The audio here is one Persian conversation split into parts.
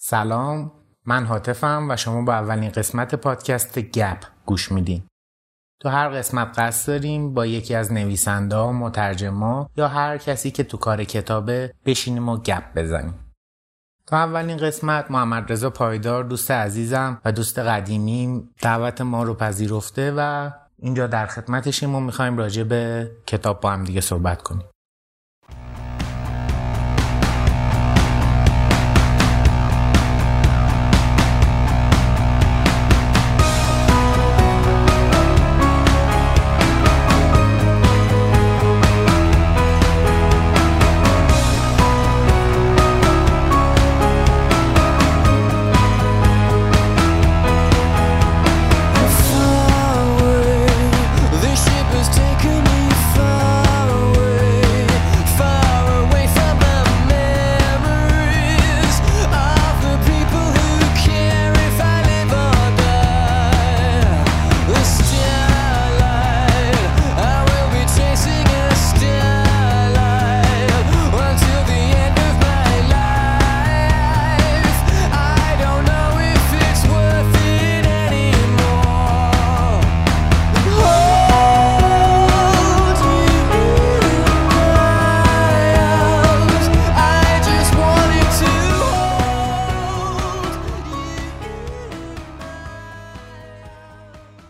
سلام من حاطفم و شما با اولین قسمت پادکست گپ گوش میدین. تو هر قسمت قصد داریم با یکی از نویسنده ها مترجما یا هر کسی که تو کار کتابه بشینیم و گپ بزنیم. تو اولین قسمت محمد رضا پایدار دوست عزیزم و دوست قدیمیم دعوت ما رو پذیرفته و اینجا در خدمتشیم و می‌خوایم راجع به کتاب با هم دیگه صحبت کنیم.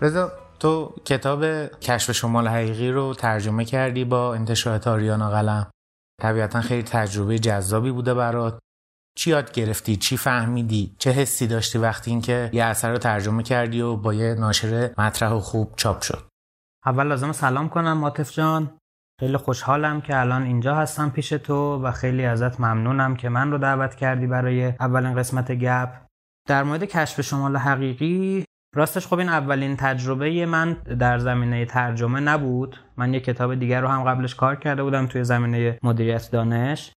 رضا تو کتاب کشف شمال حقیقی رو ترجمه کردی با انتشارات آریانا قلم. طبیعتا خیلی تجربه جذابی بوده برات. چی یاد گرفتی؟ چی فهمیدی؟ چه حسی داشتی وقتی اینکه یه اثر رو ترجمه کردی و با یه ناشر مطرح و خوب چاپ شد؟ اول لازم سلام کنم ماتف جان. خیلی خوشحالم که الان اینجا هستم پیش تو و خیلی ازت ممنونم که من رو دعوت کردی برای اولین قسمت گپ. در مورد کشف شمال حقیقی راستش خب این اولین تجربه من در زمینه ترجمه نبود. من یه کتاب دیگر رو هم قبلش کار کرده بودم توی زمینه مدیریت دانش.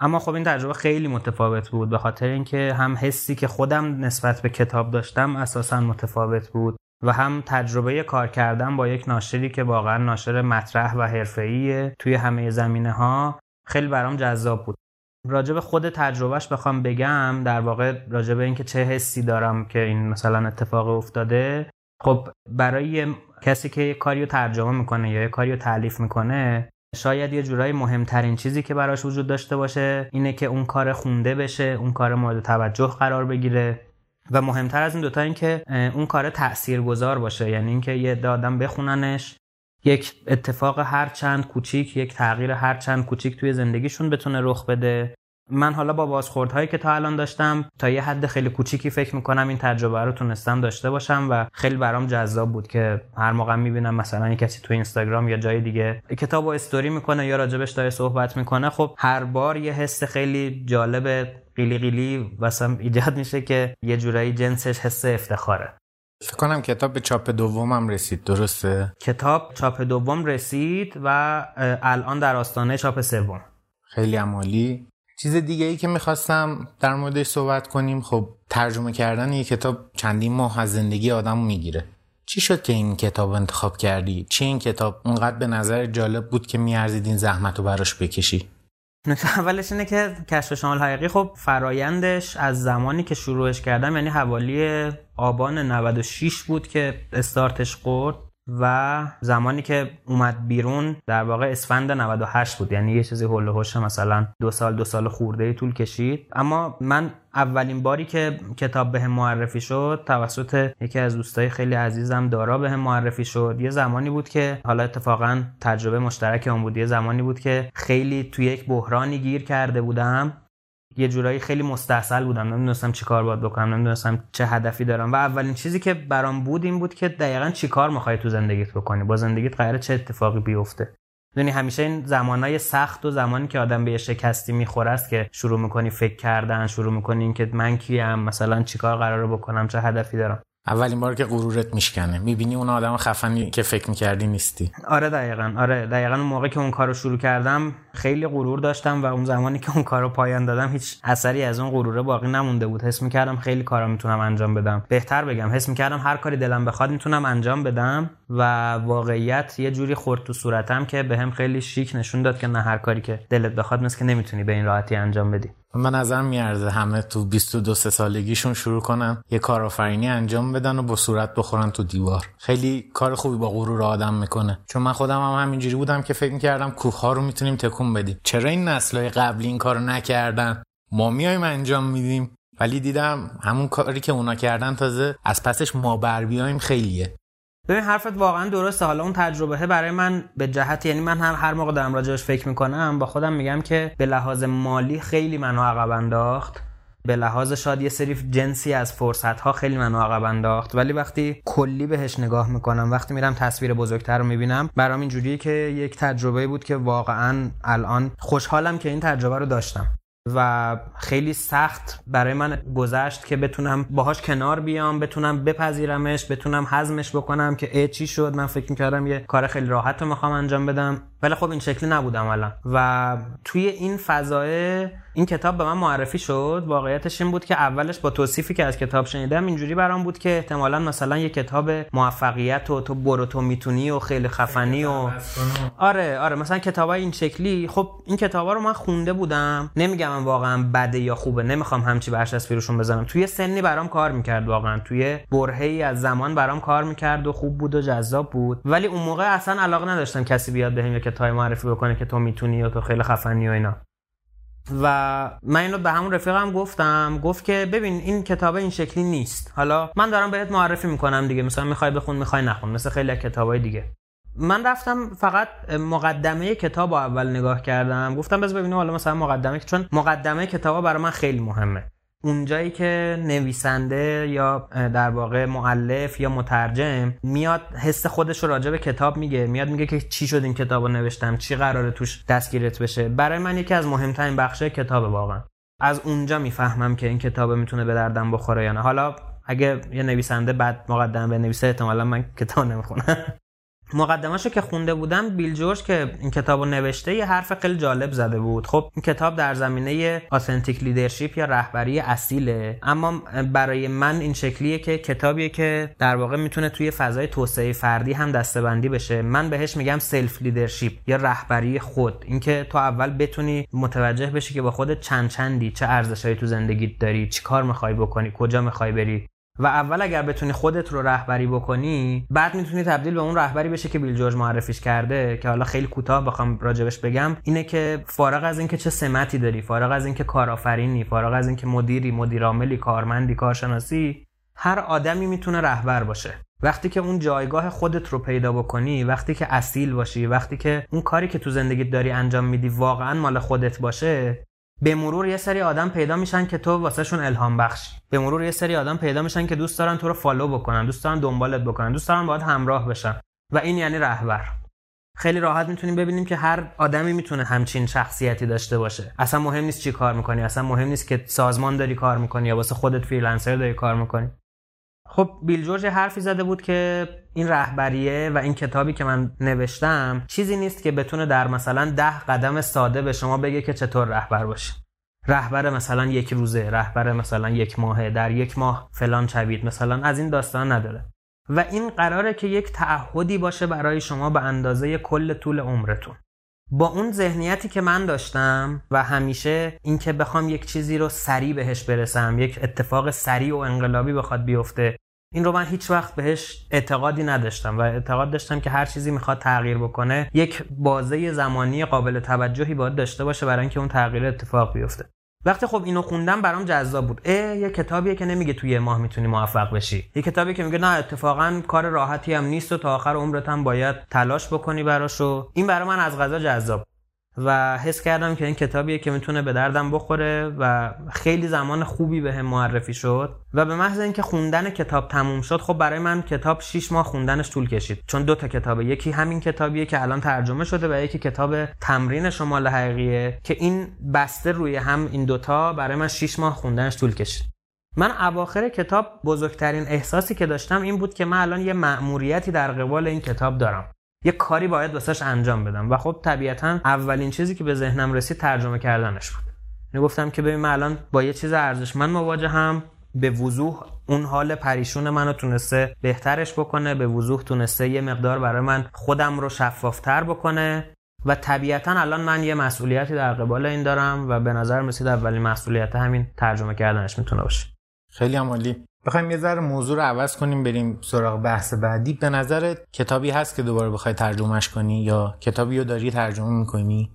اما خب این تجربه خیلی متفاوت بود به خاطر اینکه هم حسی که خودم نسبت به کتاب داشتم اساسا متفاوت بود و هم تجربه کار کردن با یک ناشری که واقعا ناشر مطرح و حرفه‌ایه توی همه زمینه ها خیلی برام جذاب بود. راجب خود تجربهش بخوام بگم در واقع راجب اینکه چه حسی دارم که این مثلا اتفاق افتاده. خب برای کسی که یه کاری رو ترجمه می‌کنه یا یه کاری رو تعلیف می‌کنه شاید یه جورایی مهمترین چیزی که براش وجود داشته باشه اینه که اون کار خونده بشه اون کار مورد توجه قرار بگیره. و مهمتر از این دوتا این که اون کار تاثیرگذار باشه. یعنی اینکه یه آدم بخوننش یک اتفاق هر چند کوچیک یک تغییر هر چند کوچیک توی زندگیشون بتونه رخ بده. من حالا با بازخوردهایی که تا الان داشتم تا یه حد خیلی کوچیکی فکر می‌کنم این تجربه رو تونستم داشته باشم و خیلی برام جذاب بود که هر موقع می‌بینم مثلا یه کسی تو اینستاگرام یا جای دیگه کتاب و استوری می‌کنه یا راجبش داره صحبت می‌کنه خب هر بار یه حس خیلی جالب قیلی قیلی واسم ایجاد میشه که یه جورایی جنسش حس افتخاره. فکر کنم کتاب به چاپ دومم رسید درسته؟ کتاب چاپ دوم رسید و الان در آستانه چاپ سوم. خیلی عمالی. چیز دیگه ای که می‌خواستم در موردش صحبت کنیم خب ترجمه کردن یک کتاب چندین ماه از زندگی آدم می‌گیره. چی شد که این کتاب انتخاب کردی؟ چی این کتاب؟ اونقدر به نظر جالب بود که میارزید این زحمت رو براش بکشی؟ نکته اولش اینه که کشف شمال حقیقی خب فرایندش از زمانی که شروعش کردم یعنی حوالی آبان 96 بود که استارتش خورد. و زمانی که اومد بیرون در واقع اسفند 98 بود. یعنی یه چیزی هول هوش مثلا دو سال دو سال خورده طول کشید. اما من اولین باری که کتاب بهم به معرفی شد توسط یکی از دوستای خیلی عزیزم دارا بهم به معرفی شد. یه زمانی بود که حالا اتفاقا تجربه مشترک اون بود. یه زمانی بود که خیلی توی یک بحرانی گیر کرده بودم. یه جورایی خیلی مستحصل بودم. نمی‌دونستم چی کار باید بکنم نمی‌دونستم چه هدفی دارم. و اولین چیزی که برام بود این بود که دقیقا چی کار می‌خوای تو زندگیت بکنی؟ با زندگیت قراره چه اتفاقی بیفته؟ دونی همیشه این زمانهای سخت و زمانی که آدم به یه شکستی می‌خوره است که شروع می‌کنی فکر کردن شروع می‌کنی اینکه من کیم مثلا چیکار قراره بکنم چه هدفی دارم؟ اولین بار که غرورت میشکنه می‌بینی اون آدم خفنی که فکر می‌کردی نیستی. آره دقیقا آره دقیقا اون موقع که اون کارو شروع کردم خیلی غرور داشتم و اون زمانی که اون کارو پایان دادم هیچ اثری از اون غروره باقی نمونده بود. حس می‌کردم خیلی کارا می‌تونم انجام بدم. بهتر بگم حس می‌کردم هر کاری دلم بخواد می‌تونم انجام بدم و واقعیت یه جوری خورد تو صورتم که بهم خیلی شیک نشون داد که نه هر کاری که دلت بخواد مثل که نمی‌تونی به این راحتی انجام بدی. من نظر میارزه همه تو 22 سه سالگیشون شروع کنن یه کارآفرینی انجام بدن و با صورت بخورن تو دیوار. خیلی کار خوبی با غرور آدم می‌کنه. چون من خودم هم همینجوری بودم که فکر می‌کردم کوه ها رو می‌تونیم تکون بدیم. چرا این نسلهای قبلی این کارو نکردن؟ ما میایم انجام میدیم. ولی دیدم همون کاری که اونا کردن تازه از پسش ما بر بیایم خیلیه. ببین حرفت واقعا درسته. حالا اون تجربه برای من به جهت یعنی من هم هر موقع دارم راجعش فکر می‌کنم با خودم میگم که به لحاظ مالی خیلی منو عقب انداخت. به لحاظ شاید یه سری جنسی از فرصت ها خیلی منو عقب انداخت. ولی وقتی کلی بهش نگاه می‌کنم وقتی میرم تصویر بزرگتر رو می‌بینم برام اینجوریه که یک تجربه بود که واقعا الان خوشحالم که این تجربه رو داشتم. و خیلی سخت برای من گذشت که بتونم باهاش کنار بیام بتونم بپذیرمش بتونم هضمش بکنم که ای چی شد؟ من فکر می‌کردم یه کار خیلی راحت رو می‌خوام انجام بدم. ولی خب این شکلی نبودم الان. و توی این فضای این کتاب به من معرفی شد. واقعیتش این بود که اولش با توصیفی که از کتاب شنیدم اینجوری برام بود که احتمالا مثلا یه کتاب موفقیت و تو برو تو می‌تونی و خیلی خفنی و آره آره. مثلا کتابای این شکلی. خب این کتابا رو من خونده بودم. نمیگم من واقعا بده یا خوبه. نمی‌خوام همچی برچسبی روشون بزنم. توی سنی برام کار می‌کرد واقعا. توی برهه‌ای از زمان برام کار می‌کرد و خوب بود و جذاب بود. ولی اون موقع اصلا علاقه نداشتم کسی بیاد بهم به کتاب معرفی بکنه که تو می‌تونی یا تو خیلی خفنی و اینا. و من اینو به همون رفیقم گفتم. گفت که ببین این کتاب این شکلی نیست. حالا من دارم بهت معرفی می‌کنم دیگه. مثلا می‌خوای بخون می‌خوای نخون. مثل خیلی کتابای دیگه. من رفتم فقط مقدمه کتاب اول نگاه کردم. گفتم بذار ببینم حالا مثلا مقدمه چون مقدمه کتاب برای من خیلی مهمه. اونجایی که نویسنده یا در واقع معلف یا مترجم میاد حس خودش رو راجع به کتاب میگه. میاد میگه که چی شد این کتاب رو نوشتم؟ چی قراره توش دستگیرت بشه؟ برای من یکی از مهمترین بخشه کتاب واقعا. از اونجا می‌فهمم که این کتاب می‌تونه به دردم بخوره یا نه. حالا اگه یه نویسنده بد مقدمه بنویسه احتمالا من کتاب نمی‌خونم. مقدمهشو که خونده بودم بیل جورج که این کتاب نوشته یه حرف خیلی جالب زده بود. خب این کتاب در زمینه authentic leadership یا رهبری اصیله اما برای من این شکلیه که کتابیه که در واقع می‌تونه توی فضای توسعه فردی هم دسته‌بندی بشه. من بهش میگم self leadership یا رهبری خود. اینکه تو اول بتونی متوجه بشی که با خودت چند چندی چه ارزشهایی تو زندگیت داری چی کار می‌خوای بکنی کجا می‌خوای بری. و اول اگر بتونی خودت رو رهبری بکنی بعد می‌تونی تبدیل به اون رهبری بشه که بیل جورج معرفیش کرده که حالا خیلی کوتاه بخوام راجبش بگم. اینه که فارغ از اینکه چه سمتی داری فارغ از اینکه کارآفرینی فارغ از اینکه مدیری مدیرعاملی کارمندی کارشناسی هر آدمی می‌تونه رهبر باشه. وقتی که اون جایگاه خودت رو پیدا بکنی وقتی که اصیل باشی وقتی که اون کاری که تو زندگیت داری انجام میدی واقعا مال خودت باشه به مرور یه سری آدم پیدا میشن که تو واسهشون الهام بخشی. به مرور یه سری آدم پیدا میشن که دوست دارن تو رو follow بکنن دوست دارن دنبالت بکنن دوست دارن باهات همراه بشن. و این یعنی رهبر. خیلی راحت می‌تونیم ببینیم که هر آدمی می‌تونه همچین شخصیتی داشته باشه. اصلا مهم نیست چی کار می‌کنی اصلا مهم نیست که سازمان داری کار می‌کنی یا واسه خودت freelancer داری کار می‌کنی. خب بیل جورج حرفی زده بود که این رهبریه و این کتابی که من نوشتم چیزی نیست که بتونه در مثلا ده قدم ساده به شما بگه که چطور رهبر باشی رهبر مثلا یک روزه رهبر مثلا یک ماهه در یک ماه فلان چوید مثلا از این داستان نداره. و این قراره که یک تعهدی باشه برای شما به اندازه کل طول عمرتون. با اون ذهنیتی که من داشتم و همیشه اینکه بخوام یک چیزی رو سریع بهش برسم یک اتفاق سریع و انقلابی بخواد بیفته این رو من هیچ وقت بهش اعتقادی نداشتم و اعتقاد داشتم که هر چیزی می‌خواد تغییر بکنه یک بازه زمانی قابل توجهی باید داشته باشه برای اینکه اون تغییر اتفاق بیفته. وقتی خب اینو خوندم برام جذاب بود. اه یه کتابیه که نمیگه توی ماه می‌تونی موفق بشی. یه کتابی که میگه نه اتفاقا کار راحتی هم نیست و تا آخر عمرت هم باید تلاش بکنی براشو این برای من از غذا جذاب و حس کردم که این کتابیه که می‌تونه به دردم بخوره و خیلی زمان خوبی به هم معرفی شد و به محض اینکه خوندن کتاب تموم شد خب برای من کتاب 6 ماه خوندنش طول کشید. چون دو تا کتابه یکی همین کتابیه که الان ترجمه شده و یکی کتاب تمرین شمال حقیقیه که این بسته روی هم این دوتا برای من 6 ماه خوندنش طول کشید. من اواخر کتاب بزرگترین احساسی که داشتم این بود که من الان یه مأموریتی در قبال این کتاب دارم. یه کاری باید واسش انجام بدم. و خب طبیعتا اولین چیزی که به ذهنم رسید ترجمه کردنش بود. یعنی گفتم که ببین من الان با یه چیز ارزشمند مواجهم. به وضوح اون حال پریشون منو تونسته بهترش بکنه. به وضوح تونسته یه مقدار برای من خودم رو شفافتر بکنه. و طبیعتا الان من یه مسئولیتی در قبال این دارم و به نظر رسید اولین مسئولیت همین ترجمه کردنش می‌تونه باشه. خیلی عمالی بخوایم یه ذره موضوع رو عوض کنیم بریم سراغ بحث بعدی. به نظرت کتابی هست که دوباره بخوای ترجمهش کنی یا کتابی رو داری ترجمه می‌کنی؟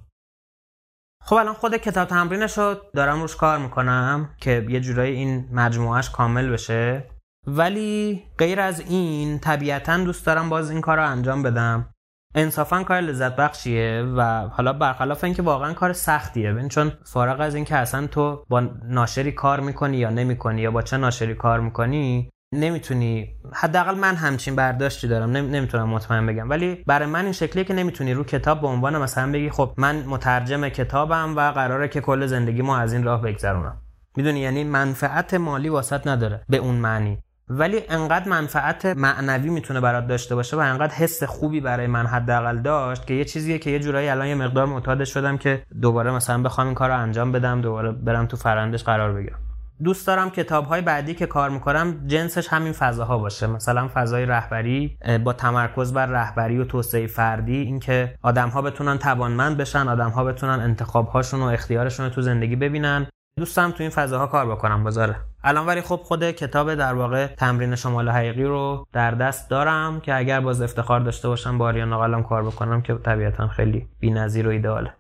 خب الان خود کتاب تمرینش رو دارم روش کار می‌کنم که یه جورایی این مجموعهش کامل بشه. ولی غیر از این طبیعتا دوست دارم باز این کار رو انجام بدم. انصافا کار لذت بخشیه و حالا برخلاف اینکه واقعا کار سختیه. ببین چون فارغ از اینکه اصلا تو با ناشری کار می‌کنی یا نمی‌کنی یا با چه ناشری کار می‌کنی نمی‌تونی. حداقل من همچین برداشتی دارم. نمی‌تونم مطمئن بگم. ولی برای من این شکلیه که نمی‌تونی رو کتاب به عنوان مثلا بگی خب من مترجم کتابم و قراره که کل زندگی ما از این راه بگذرونم. می‌دونی؟ یعنی منفعت مالی واسط نداره به اون معنی. ولی انقدر منفعت معنوی می‌تونه برات داشته باشه و انقدر حس خوبی برای من حداقل داشت که یه چیزیه که یه جورایی الان یه مقدار معتاد شدم که دوباره مثلا بخوام این کار رو انجام بدم دوباره برم تو فرندش قرار بگیرم. دوست دارم کتاب های بعدی که کار می‌کنم جنسش همین فضاها باشه. مثلا فضای رهبری با تمرکز بر رهبری و توسعه فردی اینکه آدم ها بتونن توانمند بشن آدم ها بتونن انتخاب هاشون و اختیارشون رو تو زندگی ببینن. دوستم تو این فضاها کار بکنم بازاره الان ولی خب خود کتاب در واقع تمرین شمال حقیقی رو در دست دارم که اگر باز افتخار داشته باشم با آریانا قلم کار بکنم که طبیعتا خیلی بی‌نظیر و ایداله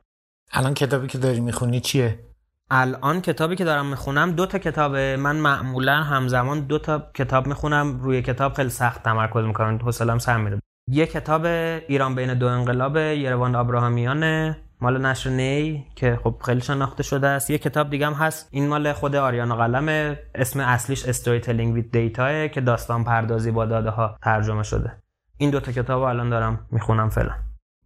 الان کتابی که داری می‌خونی چیه؟ الان کتابی که دارم می‌خونم دو تا کتابه. من معمولا همزمان دو تا کتاب می‌خونم. روی کتاب خیلی سخت تمرکز می‌کنم. حوصله‌ام سر میره. یه کتاب ایران بین دو انقلاب یروان آبراهامیان مال نشر نی که خب خیلی شناخته شده است. یه کتاب دیگه هم هست. این مال خود آریانا قلمه. اسم اصلیش استوری تلینگ ویت دیتا که داستان پردازی با داده ها ترجمه شده. این دوتا کتاب الان دارم می‌خونم فعلا.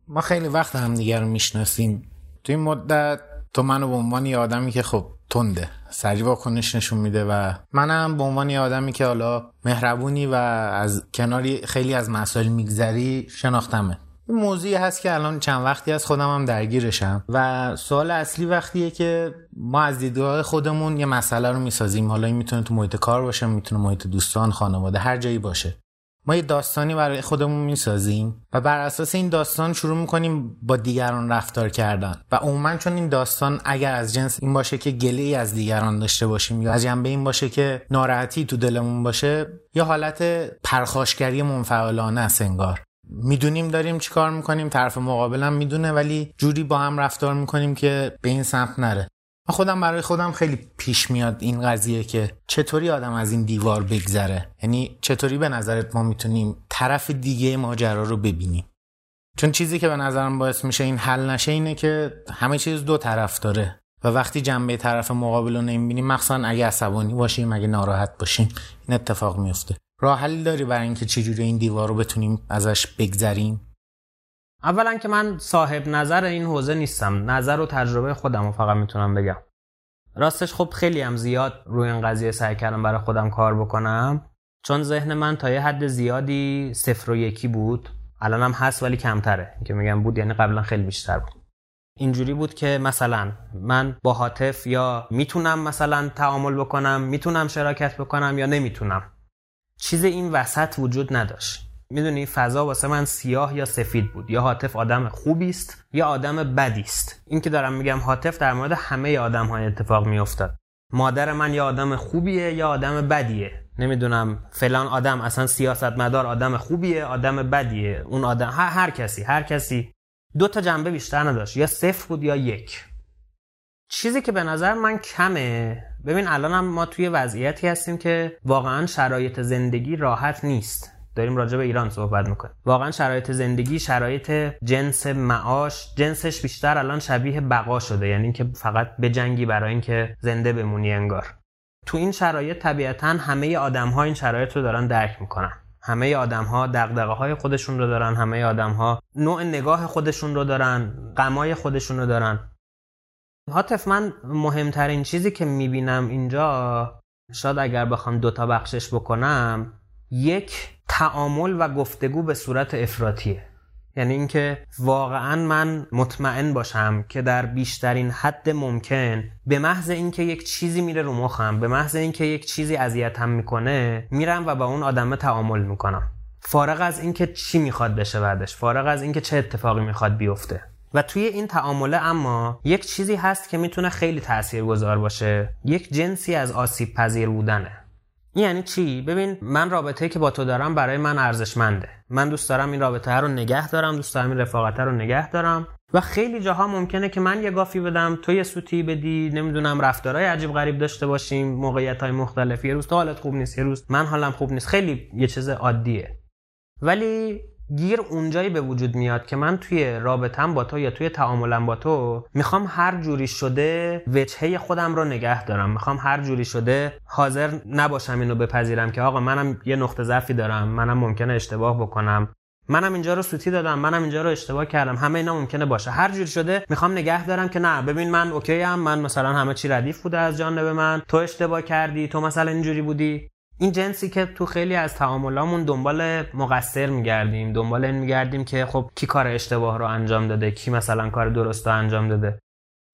ما خیلی وقت هم دیگر رو می‌شناسیم. تو این مدت تو منو به عنوان یه آدمی که خب تنده. سریع واکنش نشون میده و منم به عنوان یه آدمی که حالا مهربونی و از کناری خیلی از مسائل میگذری شناختمه. موضوعی هست که الان چند وقتی از خودم هم درگیرشم. و سوال اصلی وقتیه که ما از دیدگاه خودمون یه مسئله رو می‌سازیم. حالا این می‌تونه تو محیط کار باشه می‌تونه محیط دوستان خانواده هر جایی باشه. ما یه داستانی برای خودمون می‌سازیم و بر اساس این داستان شروع می‌کنیم با دیگران رفتار کردن. و عموما چون این داستان اگر از جنس این باشه که گله ای از دیگران داشته باشیم یا از جنبه این باشه که ناراحتی تو دلمون باشه یا حالت پرخاشگری منفعلانه است انگار. می‌دونیم داریم چیکار می‌کنیم طرف مقابلم می‌دونه ولی جوری با هم رفتار می‌کنیم که به این سمت نره. من خودم برای خودم خیلی پیش میاد این قضیه که چطوری آدم از این دیوار بگذره. یعنی چطوری به نظرت ما می‌تونیم طرف دیگه ماجرا رو ببینیم؟ چون چیزی که به نظرم باعث میشه این حل نشه اینه که همه چیز دو طرف داره و وقتی جنبه طرف مقابل رو نمی‌بینیم مخصوصا اگه عصبانی باشیم اگه ناراحت باشیم این اتفاق میفته راه حلی داری برای اینکه چجوری این دیوار رو بتونیم ازش بگذریم؟ اولا که من صاحب نظر این حوزه نیستم. نظر و تجربه خودم رو فقط می‌تونم بگم. راستش خب خیلی هم زیاد روی این قضیه سعی کردم برای خودم کار بکنم. چون ذهن من تا یه حد زیادی صفر و یکی بود. الان هم هست ولی کمتره. که میگم بود یعنی قبلا خیلی بیشتر بود. اینجوری بود که مثلا من با حاطف یا می‌تونم مثلا تعامل بکنم می‌تونم شراکت بکنم یا نمی‌تونم. چیز این وسط وجود نداشت. می‌دونی فضا واسه من سیاه یا سفید بود. یا حاطف آدم خوبی است یا آدم بدی است این که دارم میگم حاطف در مورد همه آدم های اتفاق میافتاد. مادر من یا آدم خوبیه یا آدم بدیه؟ نمی‌دونم. فلان آدم اصلا سیاستمدار آدم خوبیه آدم بدیه. اون آدم هر, هر کسی هر کسی. دو تا جنبه بیشتر نداشت. یا صفر بود یا یک. چیزی که به نظر من کمه ببین الان هم ما توی وضعیتی هستیم که واقعا شرایط زندگی راحت نیست. داریم راجع به ایران صحبت می‌کنیم. واقعا شرایط زندگی شرایط جنس معاش جنسش بیشتر الان شبیه بقا شده. یعنی که فقط به جنگی برای اینکه زنده بمونی انگار. تو این شرایط طبیعتا همه آدم ها این شرایط رو دارن درک می‌کنن. همه آدم ها دقدقه های خودشون رو دارن. همه آدم ها نوع نگاه خودشون رو دارن. غمای خودشون رو دارن. حاطف من مهمترین چیزی که می‌بینم اینجا شاید اگر بخوام دوتا بخشش بکنم یک تعامل و گفتگو به صورت افراتیه یعنی اینکه واقعا من مطمئن باشم که در بیشترین حد ممکن به محض اینکه یک چیزی میره رو مخم به محض اینکه یک چیزی اذیتم می‌کنه میرم و با اون آدمه تعامل می‌کنم. فارغ از اینکه چی می‌خواد بشه بعدش فارغ از اینکه چه اتفاقی می‌خواد بیفته. و توی این تعامله اما یک چیزی هست که می‌تونه خیلی تاثیرگذار باشه. یک جنسی از آسیب پذیر بودنه. یعنی چی؟ ببین من رابطه که با تو دارم برای من ارزشمنده. من دوست دارم این رابطه رو نگه دارم دوست دارم این رفاقت رو نگه دارم. و خیلی جاها ممکنه که من یه گافی بدم تو یه سوتی بدی نمی‌دونم رفتارهای عجیب غریب داشته باشیم موقعیت های مختلف. یه روز تو حالت خوب نیست یه روز من حالم خوب نیست. خیلی یه چیز عادیه. ولی گیر اونجایی به وجود میاد که من توی رابطم با تو یا توی تعاملم با تو می‌خوام هر جوری شده وجهه خودم رو نگه دارم. می‌خوام هر جوری شده حاضر نباشم اینو بپذیرم که آقا منم یه نقطه ضعفی دارم منم ممکنه اشتباه بکنم. منم اینجا رو سوتی دادم منم اینجا رو اشتباه کردم. همه اینا ممکنه باشه. هر جوری شده می‌خوام نگه دارم که نه ببین من اوکی ام من مثلا همه چی ردیف بوده از جانب من. تو اشتباه کردی تو مثلا اینجوری بودی. این جنسی که تو خیلی از تعاملامون دنبال مقصر میگردیم دنبال این میگردیم که خب کی کار اشتباه رو انجام داده کی مثلا کار درست رو انجام داده.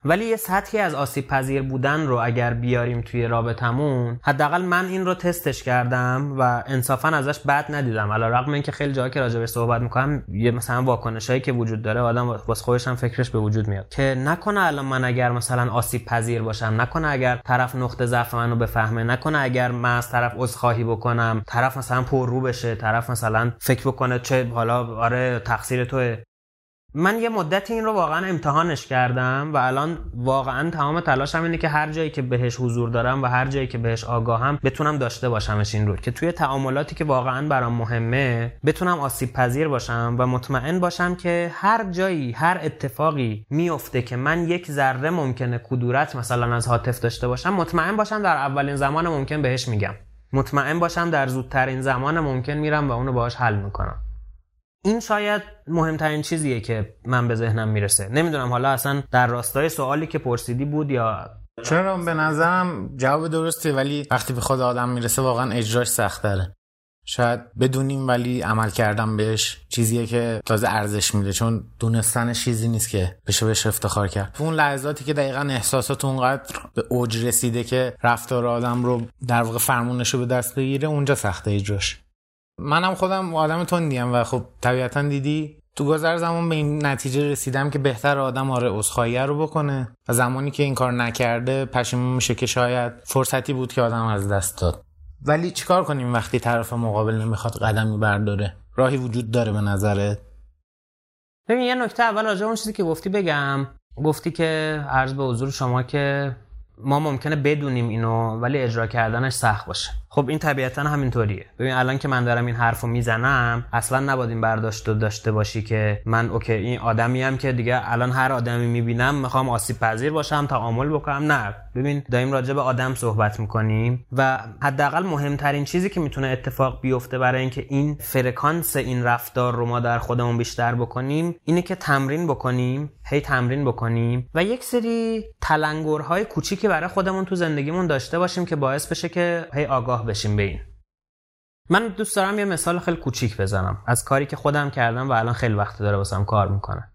ولی یه سطحی از آسیب پذیر بودن رو اگر بیاریم توی رابطمون حداقل من این رو تستش کردم و انصافا ازش بد ندیدم. علی رغم اینکه خیلی جایی که راجبش صحبت می‌کنم یه مثلا واکنشایی که وجود داره آدم واسه خودش هم فکرش به وجود میاد. که نکنه الان من اگر مثلا آسیب پذیر باشم نکنه اگر طرف نقطه ضعف منو بفهمه نکنه اگر من از طرف عذرخواهی بکنم طرف مثلا پر رو بشه طرف مثلا فکر بکنه چه حالا آره تقصیر توه. من یه مدتی این رو واقعا امتحانش کردم و الان واقعا تمام تلاشم اینه که هر جایی که بهش حضور دارم و هر جایی که بهش آگاهم بتونم داشته باشمش این رو که توی تعاملاتی که واقعا برام مهمه بتونم آسیب پذیر باشم و مطمئن باشم که هر جایی هر اتفاقی میفته که من یک ذره ممکنه کدورت مثلا از حاطف داشته باشم مطمئن باشم در اولین زمان ممکن بهش میگم. مطمئن باشم در زودترین زمان ممکن میرم و اونو باهاش حل می‌کنم. این شاید مهمترین چیزیه که من به ذهنم می‌رسه. نمی‌دونم حالا اصلا در راستای سوالی که پرسیدی بود یا چرا؟ به نظرم جواب درسته ولی وقتی به خود آدم می‌رسه واقعا اجراش سخت داره شاید بدونیم ولی عمل کردم بهش چیزیه که تازه ارزش میده چون دونستن چیزی نیست که بشه بهش افتخار کرد. اون لحظاتی که دقیقا احساسات اونقدر به اوج رسیده که رفتار آدم رو در واقع فرمونش رو به دست بگیره اونجا سخته اجراش. منم خودم آدم تندیم و خب طبیعتا دیدی تو گذر زمان به این نتیجه رسیدم که بهتر آدم آره عذرخواهی رو بکنه و زمانی که این کار نکرده پشیمون میشه که شاید فرصتی بود که آدم از دست داد. ولی چیکار کنیم وقتی طرف مقابل نمی‌خواد قدمی برداره؟ راهی وجود داره به نظره ببین یه نکته اول راجع اون چیزی که گفتی بگم. گفتی که عرض به حضور شما که ما ممکنه بدونیم اینو ولی اجرا کردنش سخت باشه. خب این طبیعتا همینطوریه. ببین الان که من دارم این حرفو می‌زنم اصلا نباید این برداشت رو داشته باشی که من اوکی این آدمی هم که دیگه الان هر آدمی می‌بینم می‌خوام آسیب پذیر باشم تعامل بکنم. نه. ببین داریم راجع به آدم صحبت می‌کنیم و حداقل مهمترین چیزی که می‌تونه اتفاق بیفته برای اینکه این فرکانس این رفتار رو ما در خودمون بیشتر بکنیم اینه که تمرین بکنیم هی تمرین بکنیم و یک سری تلنگرهای کوچیکی برای خودمون تو زندگیمون داشته باشیم که باعث بشه که هی آگاه بشیم به این. من دوست دارم یه مثال خیلی کوچیک بزنم. از کاری که خودم کردم و الان خیلی وقت داره واسم کار می‌کنه.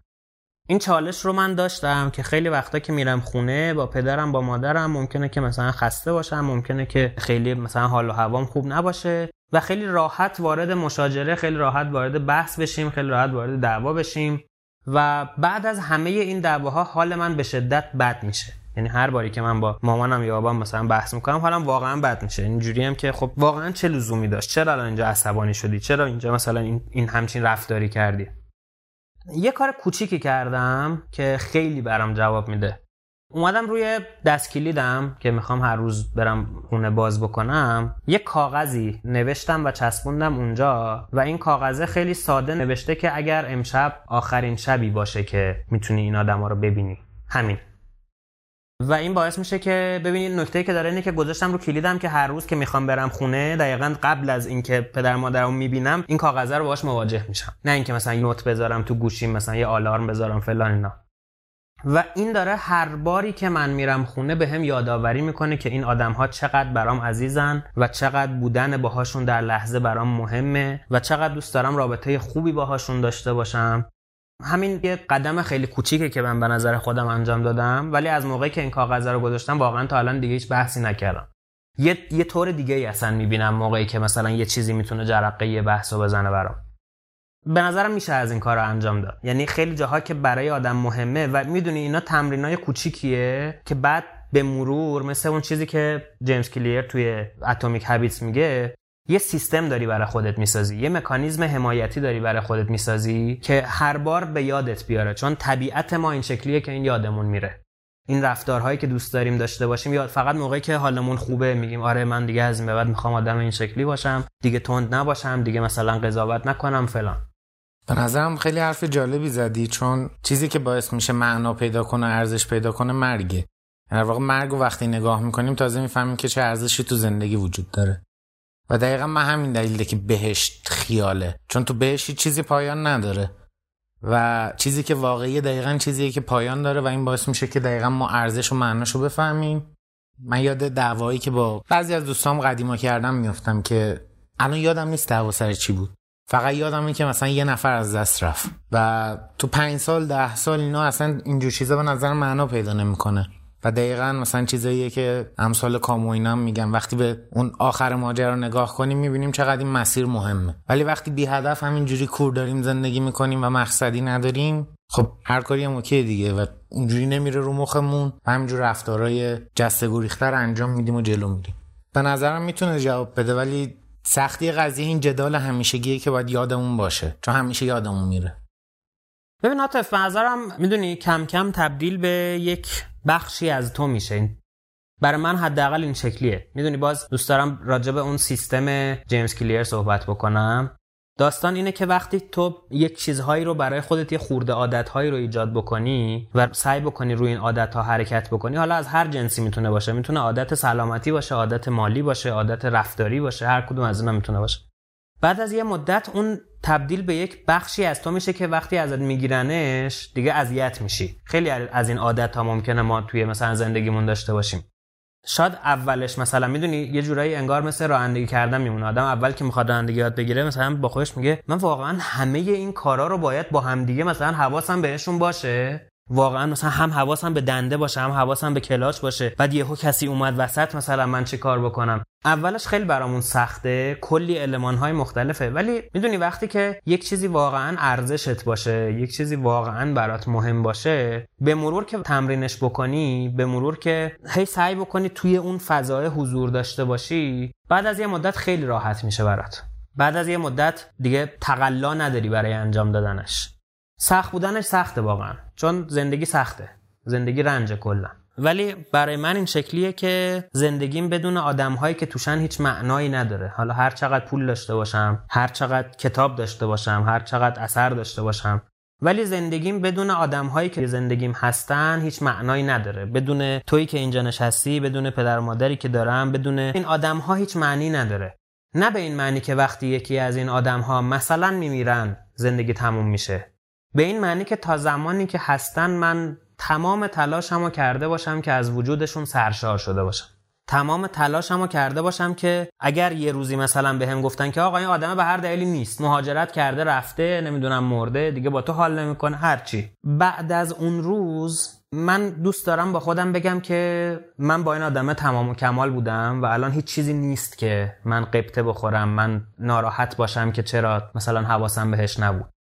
این چالش رو من داشتم که خیلی وقتا که میرم خونه با پدرم با مادرم ممکنه که مثلا خسته باشم ممکنه که خیلی مثلا حال و هوام خوب نباشه و خیلی راحت وارد مشاجره خیلی راحت وارد بحث بشیم خیلی راحت وارد دعوا بشیم و بعد از همه این دعواها حال من به شدت بد میشه. یعنی هر باری که من با مامانم یا بابام مثلا بحث می‌کنم حالم واقعا بد میشه. اینجوری هم که خب واقعا چه لزومی داشت؟ چرا الان اینجا عصبانی شدی؟ چرا اینجا مثلا این, این همچین رفتاری کردی؟ یه کار کوچیکی کردم که خیلی برام جواب میده. اومدم روی دست کلیدم که می‌خوام هر روز برم خونه باز بکنم. یه کاغذی نوشتم و چسبوندم اونجا و این کاغذه خیلی ساده نوشته که اگر امشب آخرین شبی باشه که می‌تونی این آدم رو ببینی. همین. و این باعث میشه که ببینید نکته که داره اینه که گذاشتم رو کلیدم که هر روز که می‌خوام برم خونه دقیقا قبل از اینکه پدر مادرم می‌بینم این کاغذه رو باش مواجه میشم. نه اینکه مثلا نوت بذارم تو گوشیم مثلا یه آلارم بذارم فلان اینا. و این داره هر باری که من میرم خونه به یادآوری می‌کنه که این آدم ها چقدر برام عزیزن و چقدر بودن باهاشون در لحظه برام مهمه و چقدر دوست دارم رابطه خوبی باهاشون داشته باشم. همین یه قدم خیلی کوچیکه که من به نظر خودم انجام دادم ولی از موقعی که این کاغذ رو گذاشتم واقعا تا الان دیگه هیچ بحثی نکردم. یه, یه طور دیگه ای اصلا می‌بینم موقعی که مثلا یه چیزی می‌تونه جرقه یه بحث رو بزنه برام. به نظرم میشه از این کار رو انجام داد. یعنی خیلی جاها که برای آدم مهمه و می‌دونی اینا تمرینای کوچیکیه که بعد به مرور مثل اون چیزی که جیمز کلیر توی اتمیک هابیتس میگه یه سیستم داری برای خودت می‌سازی یه مکانیزم حمایتی داری برای خودت می‌سازی که هر بار به یادت بیاره چون طبیعت ما این شکلیه که این یادمون میره. این رفتارهایی که دوست داریم داشته باشیم یا فقط موقعی که حالمون خوبه میگیم آره من دیگه از این به بعد می‌خوام آدم این شکلی باشم دیگه تند نباشم دیگه مثلا قضاوت نکنم فلان. به نظرم خیلی حرف جالبی زدی چون چیزی که باعث میشه معنا پیدا کنه ارزش پیدا کنه مرگه. در واقع مرگ و وقتی نگاه می‌کنیم تازه می‌فهمیم که چه ارزشی تو زندگی وجود داره. و دقیقا من همین دلیله که بهشت خیاله چون تو بهشت چیزی پایان نداره. و چیزی که واقعی دقیقا چیزیه که پایان داره و این باعث میشه که دقیقا ما ارزش و معناش رو بفهمیم. من یاد دعوایی که با بعضی از دوستام قدیما کردم میفتم که الان یادم نیست دعوا سر چی بود. فقط یادم که مثلا یه نفر از دست رفت و تو پنج سال ده سال اینا اصلا اینجور چیزا به نظر معنا پیدا نمی‌کنه. و دقیقا مثلا چیزاییه که امثال کامو اینا میگن. وقتی به اون آخر ماجرا نگاه کنیم می‌بینیم چقدر این مسیر مهمه. ولی وقتی بی هدف همینجوری کور داریم زندگی می‌کنیم و مقصدی نداریم خب هر کاری هم اوکی دیگه و اونجوری نمیره رو مخمون و همینجور رفتارهای جسته گریختر انجام میدیم و جلو میریم. به نظرم می‌تونه جواب بده ولی سختی قضیه این جدال همیشگیه که باید یادمون باشه چون همیشه یادمون میره. ببین حاطف به نظرم می‌دونی کم کم تبدیل به یک بخشی از تو میشه. برای من حداقل این شکلیه. می‌دونی باز دوست دارم راجع به اون سیستم جیمز کلیر صحبت بکنم. داستان اینه که وقتی تو یک چیزهایی رو برای خودت یه خورده عادتهایی رو ایجاد بکنی و سعی بکنی روی این عادت ها حرکت بکنی حالا از هر جنسی می‌تونه باشه. می‌تونه عادت سلامتی باشه عادت مالی باشه عادت رفتاری باشه هر کدوم از اینا می‌تونه باشه. بعد از یه مدت اون تبدیل به یک بخشی از تو میشه که وقتی ازت میگیرنش دیگه اذیت میشی. خیلی از این عادت ها ممکنه ما توی مثلا زندگیمون داشته باشیم. شاید اولش مثلا می‌دونی یه جورایی انگار مثل رانندگی کردن میمونه. آدم اول که می‌خواد رانندگی یاد بگیره مثلا با خودش میگه من واقعا همه این کارا رو باید با همدیگه مثلا حواسم بهشون باشه؟ واقعا مثلا هم حواسم به دنده باشه هم حواسم به کلاچ باشه. بعد یهو کسی اومد وسط مثلا من چه کار بکنم؟ اولش خیلی برامون سخته کلی علمان های مختلفه. ولی می‌دونی وقتی که یک چیزی واقعا ارزشت باشه یک چیزی واقعا برات مهم باشه به مرور که تمرینش بکنی به مرور که هی سعی بکنی توی اون فضای حضور داشته باشی بعد از یه مدت خیلی راحت میشه برات. بعد از یه مدت دیگه تقلا نداری برای انجام دادنش. سخت بودنش سخته واقعا. چون زندگی سخته. زندگی رنج کلا. ولی برای من این شکلیه که زندگیم بدون آدم هایی که توشن هیچ معنایی نداره. حالا هر چقدر پول داشته باشم هر چقدر کتاب داشته باشم هر چقدر اثر داشته باشم. ولی زندگیم بدون آدم هایی که زندگیم هستن هیچ معنایی نداره. بدون تویی که اینجا نشستی بدون پدر مادری که دارم بدون این آدم ها هیچ معنی نداره. نه به این معنی که وقتی یکی از این آدم ها مثلا میمیرن زندگی تموم میشه. به این معنی که تا زمانی که هستن من تمام تلاشمو کرده باشم که از وجودشون سرشار شده باشم. تمام تلاشمو کرده باشم که اگر یه روزی مثلا به هم گفتن که آقا این آدم به هر دلیلی نیست مهاجرت کرده رفته نمی‌دونم مرده دیگه با تو حال نمی‌کنه هرچی بعد از اون روز من دوست دارم با خودم بگم که من با این آدم تمام و کمال بودم و الان هیچ چیزی نیست که من قبطه بخورم من ناراحت باشم که چرا مثلا حواسم بهش نبود.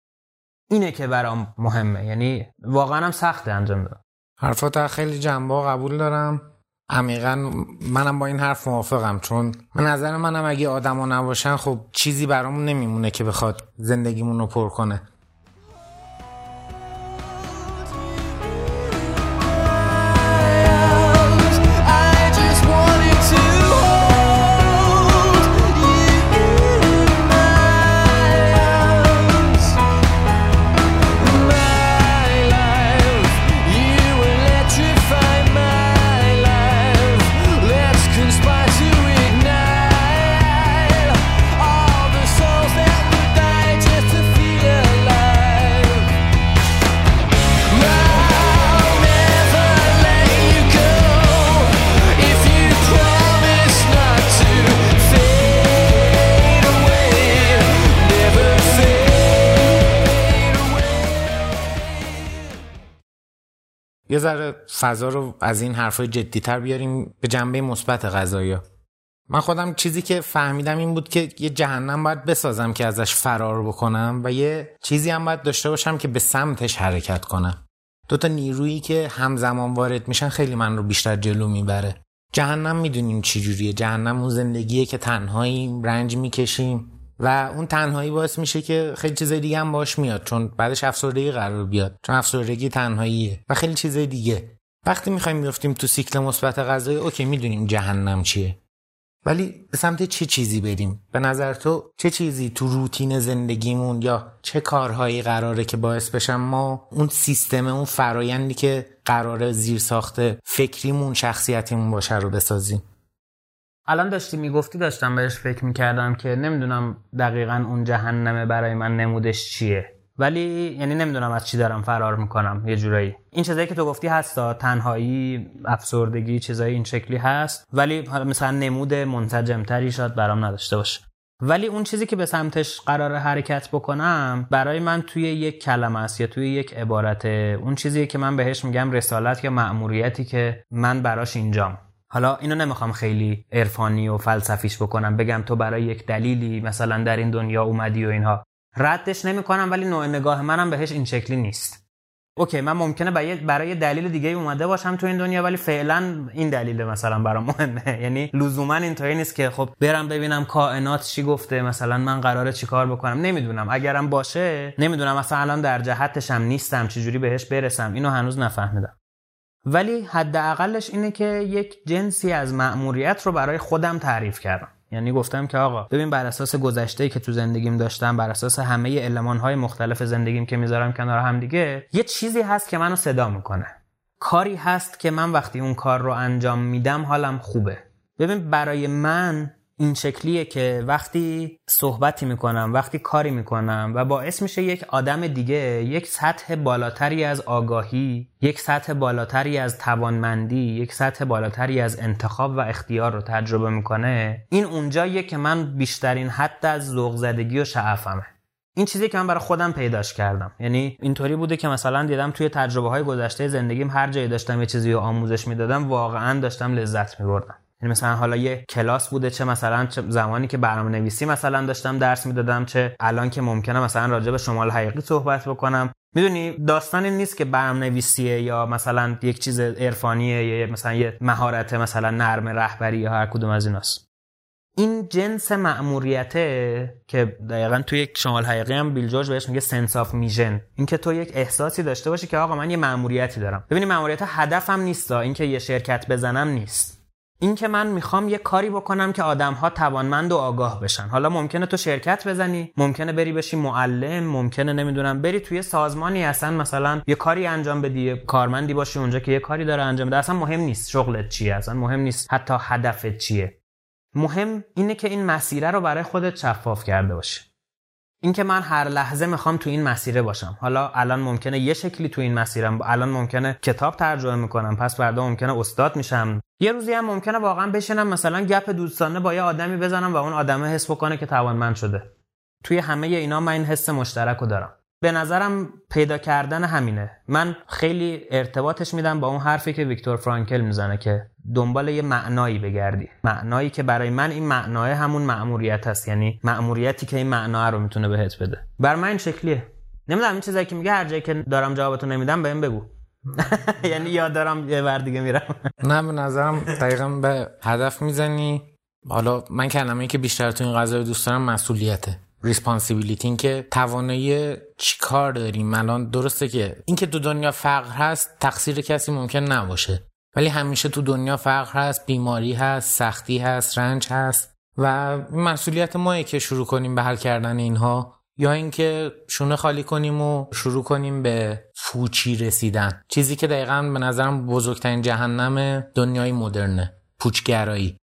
اینه که برام مهمه. یعنی واقعا هم سخته انجام دادن. حرفات خیلی جنبه قبول دارم. عمیقا منم با این حرف موافقم چون من نظر منم اگه آدما نباشن خب چیزی برامون نمیمونه که بخواد زندگیمون رو پر کنه. ذره فضا رو از این حرفای جدیتر بیاریم به جنبه مثبت غذایا من خودم چیزی که فهمیدم این بود که یه جهنم باید بسازم که ازش فرار بکنم و یه چیزی هم باید داشته باشم که به سمتش حرکت کنم. دوتا نیرویی که همزمان وارد میشن خیلی من رو بیشتر جلو می‌بره. جهنم می‌دونیم چی جوریه. جهنم اون زندگیه که تنهاییم رنج می‌کشیم. و اون تنهایی باعث میشه که خیلی چیزای دیگه هم باش میاد چون بعدش افسردگی قرار بیاد. چون افسردگی تنهاییه و خیلی چیزای دیگه. وقتی می‌خوایم میفتیم تو سیکل مثبت غذایی اوکی می‌دونیم جهنم چیه. ولی به سمت چه چیزی بریم؟ به نظر تو چه چیزی تو روتین زندگیمون یا چه کارهایی قراره که باعث بشن ما اون سیستم اون فرایندی که قراره زیر ساخته فکریمون شخصیتیمون باشه رو بسازیم؟ الان داشتی می‌گفتی داشتم بهش فکر می‌کردم که نمی‌دونم دقیقا اون جهنمه برای من نمودش چیه. ولی یعنی نمی‌دونم از چی دارم فرار می‌کنم یه جورایی. این چیزایی که تو گفتی هستا تنهایی افسردگی چیزایی این شکلی هست. ولی مثلا نمود منسجمتری شاید برام نداشته باشه. ولی اون چیزی که به سمتش قرار حرکت بکنم برای من توی یک کلمه است یا توی یک عبارت اون چیزی که من بهش میگم رسالت یا مأموریتی که من براش اینجام. حالا اینو نمی‌خوام خیلی عرفانی و فلسفیش بکنم بگم تو برای یک دلیلی مثلا در این دنیا اومدی و اینها. ردش نمی‌کنم ولی نوع نگاه منم بهش این شکلی نیست. اوکی من ممکنه برای دلیل دیگه اومده باشم تو این دنیا ولی فعلا این دلیل مثلا برام مهمه. یعنی لزوما اینطوری نیست که خب برم ببینم کائنات چی گفته مثلا من قراره چیکار بکنم. نمی‌دونم. اگرم باشه نمی‌دونم. مثلا الان در جهتشم نیستم. چجوری بهش برسم؟ اینو هنوز نفهمیدم. ولی حداقلش اینه که یک جنسی از مأموریت رو برای خودم تعریف کردم. یعنی گفتم که آقا ببین بر اساس گذشته که تو زندگیم داشتم بر اساس همه علمان های مختلف زندگیم که می‌ذارم کنار هم دیگه یه چیزی هست که منو صدا می‌کنه. کاری هست که من وقتی اون کار رو انجام میدم حالم خوبه. ببین برای من این شکلیه که وقتی صحبتی می‌کنم وقتی کاری می‌کنم و باعث میشه یک آدم دیگه یک سطح بالاتری از آگاهی یک سطح بالاتری از توانمندی یک سطح بالاتری از انتخاب و اختیار رو تجربه می‌کنه این اونجاییه که من بیشترین حد از ذوق زدگی و شعفمه. این چیزی که من برای خودم پیداش کردم. یعنی اینطوری بوده که مثلا دیدم توی تجربه های گذشته زندگیم هر جایی داشتم یه چیزی رو آموزش می‌دادم واقعا داشتم لذت میبردم. یعنی مثلا حالا یه کلاس بوده چه مثلا چه زمانی که برنامه نویسی مثلا داشتم درس می‌دادم چه الان که ممکنه مثلا راجع به شمال حقیقی صحبت بکنم. می‌دونی داستان این نیست که برنامه نویسیه یا مثلا یک چیز عرفانیه یا مثلا یه مهارت مثلا نرم رهبری یا هر کدوم از ایناست. این جنس مأموریته که دقیقا توی یک شمال حقیقی هم بیل جورج بهش میگه sense of mission اینکه تو یک احساسی داشته باشی که آقا من یه مأموریتی دارم. ببینی مأموریت هدفم نیست اینکه یه شرکت بزنم نیست. این که من می‌خوام یه کاری بکنم که آدم ها توانمند و آگاه بشن. حالا ممکنه تو شرکت بزنی ممکنه بری بشی معلم ممکنه نمی‌دونم بری توی سازمانی اصلا مثلا یه کاری انجام بدی کارمندی باشی اونجا که یه کاری داره انجام بده. اصلا مهم نیست شغلت چیه اصلا مهم نیست حتی هدفت چیه. مهم اینه که این مسیره رو برای خودت شفاف کرده باشی. اینکه من هر لحظه می‌خوام تو این مسیره باشم. حالا الان ممکنه یه شکلی تو این مسیرم الان ممکنه کتاب ترجمه می‌کنم پس فردا ممکنه استاد میشم. یه روزی هم ممکنه واقعا بشینم مثلا گپ دوستانه با یه آدمی بزنم و اون آدمه حس بکنه که توانمند شده. توی همه اینا من این حس مشترک رو دارم. به نظرم پیدا کردن همینه. من خیلی ارتباطش میدم با اون حرفی که ویکتور فرانکل می‌زنه که دنبال یه معنایی بگردی. معنایی که برای من این معنای همون مأموریت هست یعنی مأموریتی که این معنا رو می‌تونه بهت بده. بر من این شکلیه. نمی‌دونم این چیزایی که میگه هر جایی که دارم جوابتو نمیدم بهم بگو. یعنی یاد دارم یه بر دیگه میرم. نه به نظرم دقیقا به هدف می‌زنی. حالا من کلمه که بیشتر تو این قضایی دوست دارم مسئولیته. ریسپانسیبیلیتی این که توانایی چیکار داریم. الان درسته که اینکه تو دنیا فقر هست تقصیر کسی ممکن نباشه. ولی همیشه تو دنیا فقر هست بیماری هست سختی هست رنج هست. و مسئولیت ماه که شروع کنیم به حل کردن اینها. یا اینکه شونه خالی کنیم و شروع کنیم به فوچی رسیدن. چیزی که دقیقا به نظرم بزرگترین جهنم دنیای مدرنه. پوچگرایی.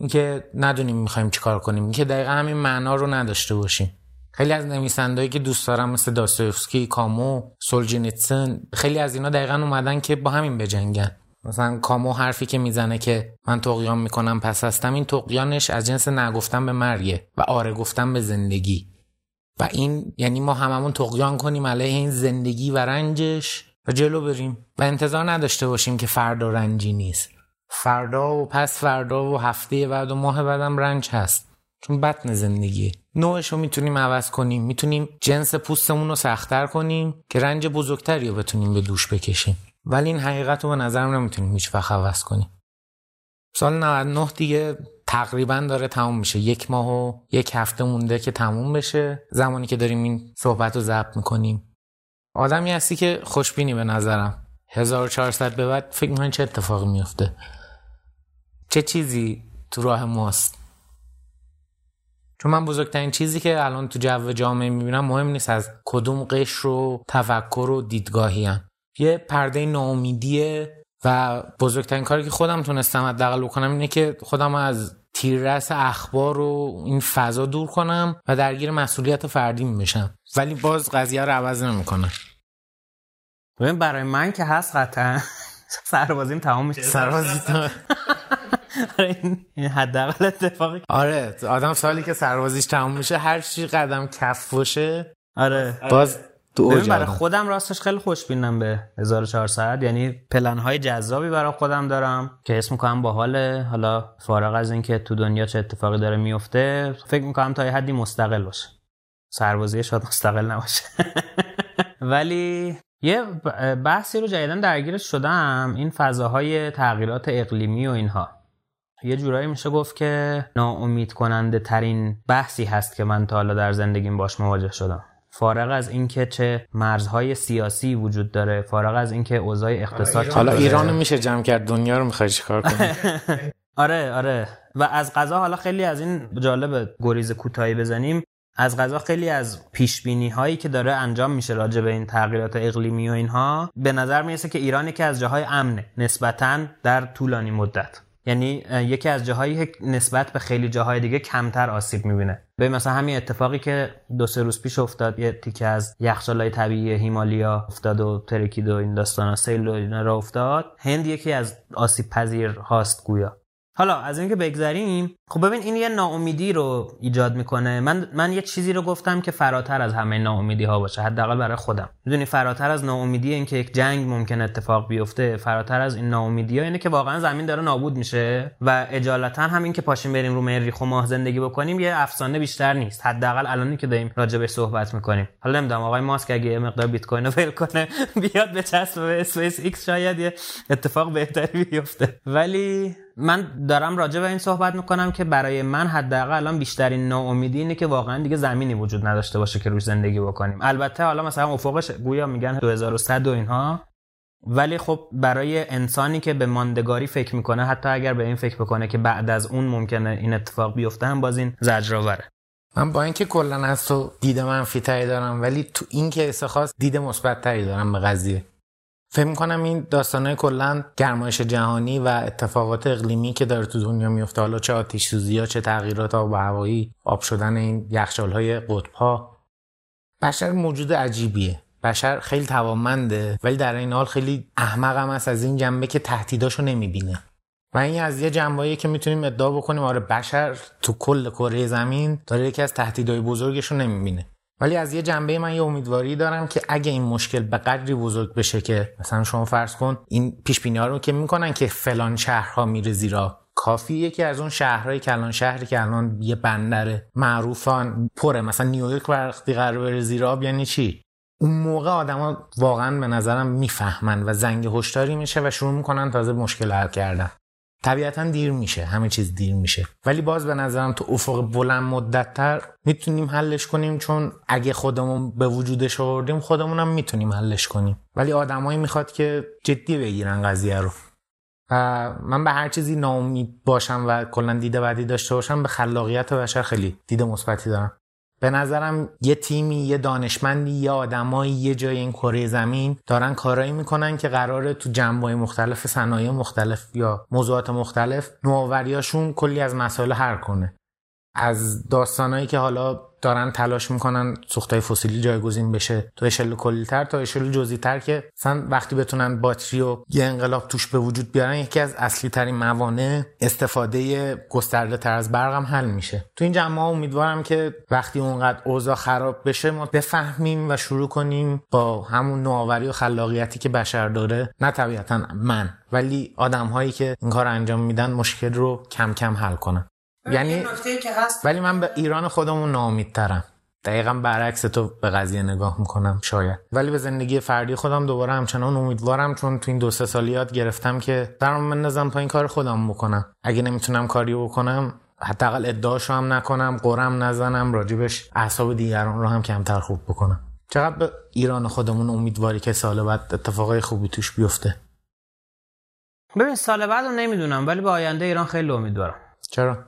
اینکه ندونیم می‌خوایم چیکار کنیم. اینکه دقیقا همین معنا رو نداشته باشیم. خیلی از نویسندهایی که دوست دارم مثل داستویفسکی، کامو، سولجینیتسن خیلی از اینا دقیقا اومدن که با همین بجنگن. مثلا کامو حرفی که می‌زنه که من تقیان می‌کنم پس هستم این تقیانش از جنس نگفتن به مرگه و آره گفتن به زندگی. و این یعنی ما هممون تقیان کنیم علیه این زندگی و رنجش و جلو بریم. و انتظار نداشته باشیم که فردا رنجی نیست. فردا و پس فردا و هفته بعد و ماه بعدم رنج هست. چون بطن زندگی نوعش رو می‌تونیم عوض کنیم. می‌تونیم جنس پوستمون رو سختتر کنیم که رنج بزرگتری رو بتونیم به دوش بکشیم. ولی این حقیقت رو به نظرم نمی‌تونیم هیچ وقت عوض کنیم. سال 99 دیگه تقریبا داره تموم میشه. یک ماه و یک هفته مونده که تموم بشه. زمانی که داریم این صحبت رو ضبط می‌کنیم. آدمی هستی که خوشبینی به نظرم. 1400 به بعد فکر می‌کنی چه اتفاقی میفته چه چیزی تو راه ماست؟ چون من بزرگترین چیزی که الان تو جو جامعه می‌بینم مهم نیست از کدوم قشر و تفکر و دیدگاهی هم. یه پرده ناامیدیه و بزرگترین کاری که خودم تونستم حداقل بکنم اینه که خودم از تیررس اخبار رو این فضا دور کنم و درگیر مسئولیت فردی بشم ولی باز قضیه رو عوض نمی‌کنه ببین برای من که هست قطعا. سربازیم تمام میشه. سربازی آره، این حداقل اتفاقی آره آدم سالی که سربازیش تمام میشه هر چی قدم کف باشه آره. باز تو برای خودم راستش خیلی خوشبینم به 1400 یعنی پلن های جذابی برای خودم دارم که اسم می‌کنم باحاله. حالا فارغ از اینکه تو دنیا چه اتفاقی داره میفته فکر می‌کنم تا یه حدی مستقل باشه. سربازی شاید مستقل نباشه. ولی یه بحثی رو جدیدن درگیرش شدم این فضاهای تغییرات اقلیمی و اینها. یه جورایی میشه گفت که ناامید کننده ترین بحثی هست که من تا حالا در زندگیم باش مواجه شدم. فارغ از اینکه چه مرزهای سیاسی وجود داره فارغ از اینکه اوضاع اقتصاد حالا ایران میشه جمع کرد دنیا رو می‌خوای چیکار کنی؟ آره آره. و از قضا حالا خیلی از این جالب گریز کوتاهی بزنیم. از غذا خیلی از پیش بینی هایی که داره انجام میشه راجع به این تغییرات اقلیمی و اینها به نظر می‌رسه که ایران یکی از جاهای امنه نسبتا در طولانی مدت. یعنی یکی از جاهایی نسبت به خیلی جاهای دیگه کمتر آسیب می‌بینه. به مثلا همین اتفاقی که دو سه روز پیش افتاد یه تیکه از یخچالای طبیعی هیمالیا افتاد و ترکید و این داستانا سیل و اینا را افتاد. هند یکی از آسیب پذیر هاست گویا. حالا از اینکه بگذریم خب ببین این یه ناامیدی رو ایجاد می‌کنه. من من یه چیزی رو گفتم که فراتر از همه ناامیدی ها باشه حداقل برای خودم. می‌دونی فراتر از ناامیدی اینکه یک جنگ ممکن اتفاق بیفته فراتر از این ناامیدی ها اینه که واقعا زمین داره نابود میشه و اجالتا همین که پاشیم بریم رو مریخ و ماه زندگی بکنیم یه افسانه بیشتر نیست. حداقل الانی که داریم راجع به صحبت می‌کنیم. حالا نمی‌دونم آقای ماسک اگه مقدار بیت کوین رو ول کنه بیاد بچسبه اسپیس ایکس شاید یه اتفاق بهتری بیفته. ولی من دارم راجع به این صحبت می‌کنم که برای من حداقل الان بیشترین ناامیدی اینه که واقعا دیگه زمینی وجود نداشته باشه که روش زندگی بکنیم. البته حالا مثلا افقش گویا میگن 2100 و اینها ولی خب برای انسانی که به ماندگاری فکر می‌کنه حتی اگر به این فکر بکنه که بعد از اون ممکنه این اتفاق بیفته هم باز این زجرآوره. من با اینکه کلا از تو دید منفی تری دارم ولی تو این کیس خاص دید مثبت تری دارم به قضیه. فکر می‌کنم این داستانه کلا گرمایش جهانی و اتفاقات اقلیمی که داره تو دنیا میفته حالا چه آتیش سوزی ها چه تغییرات آب و هوایی آب شدن این یخچال های قطب ها بشر موجود عجیبیه. بشر خیلی توانمنده ولی در این حال خیلی احمق هم است از این جنبه که تهدیداشو نمی‌بینه. و این از یه جنبهایی که می‌تونیم ادعا بکنیم آره بشر تو کل کره زمین داره یکی از تهدیدهای بزرگش رو نمی‌بینه. ولی از یه جنبه من یه امیدواری دارم که اگه این مشکل به قدری بزرگ بشه که مثلا شما فرض کن این پیش ها رو که می‌کنن که فلان شهرها میره زیرا کافی یکی از اون شهرهای که الان شهری که الان یه بندر معروفان پره مثلا نیویورک وقتی قرار بره زیرا یعنی چی؟ اون موقع آدما واقعا به نظرم می‌فهمن و زنگ هشداری میشه و شروع می‌کنن تازه مشکل حل کردن. طبیعتا دیر میشه همه چیز دیر میشه. ولی باز به نظرم تو افق بلند مدت تر می‌تونیم حلش کنیم چون اگه خودمون به وجودش آوردیم خودمونم می‌تونیم حلش کنیم. ولی آدمایی می‌خواد که جدی بگیرن قضیه رو. و من به هر چیزی ناامید باشم و کلا دیده بعدی داشته باشم به خلاقیت بشر خیلی دید مثبتی دارم. به نظرم یه تیمی یه دانشمندی یه آدمایی یه جای این کره زمین دارن کارایی می‌کنن که قراره تو جنبه مختلف صنایع مختلف یا موضوعات مختلف نوآوریاشون کلی از مسائل حل کنه. از داستانایی که حالا دارن تلاش می‌کنن سوختای فسیلی جایگزین بشه تو اشل کلیتر تا اشل جزئیتر که مثلا وقتی بتونن باتری و یه انقلاب توش به وجود بیارن یکی از اصلی ترین موانع استفاده گسترده تر از برق هم حل میشه. تو این جمعه امیدوارم که وقتی اونقدر اوضاع خراب بشه ما بفهمیم و شروع کنیم با همون نوآوری و خلاقیتی که بشر داره. نه طبیعتا من ولی آدم هایی که این کار انجام میدن مشکل رو کم کم حل کنن. یعنی ولی من به ایران خودمون ناامیدترم. دقیقا برعکس تو به قضیه نگاه می‌کنم شاید. ولی به زندگی فردی خودم دوباره همچنان امیدوارم چون تو این دو سه سال یاد گرفتم که درم من نظام این کار خودم بکنم. اگه نمی‌تونم کاری بکنم حداقل ادعاشو هم نکنم قرم نزنم راجبش اعصاب دیگران رو هم کمتر خوب بکنم. چقدر به ایران خودمون امیدواری که سال بعد اتفاقای خوبی توش بیفته؟ ببین سال بعد رو نمی‌دونم ولی به آینده ایران خیلی امیدوارم. چرا؟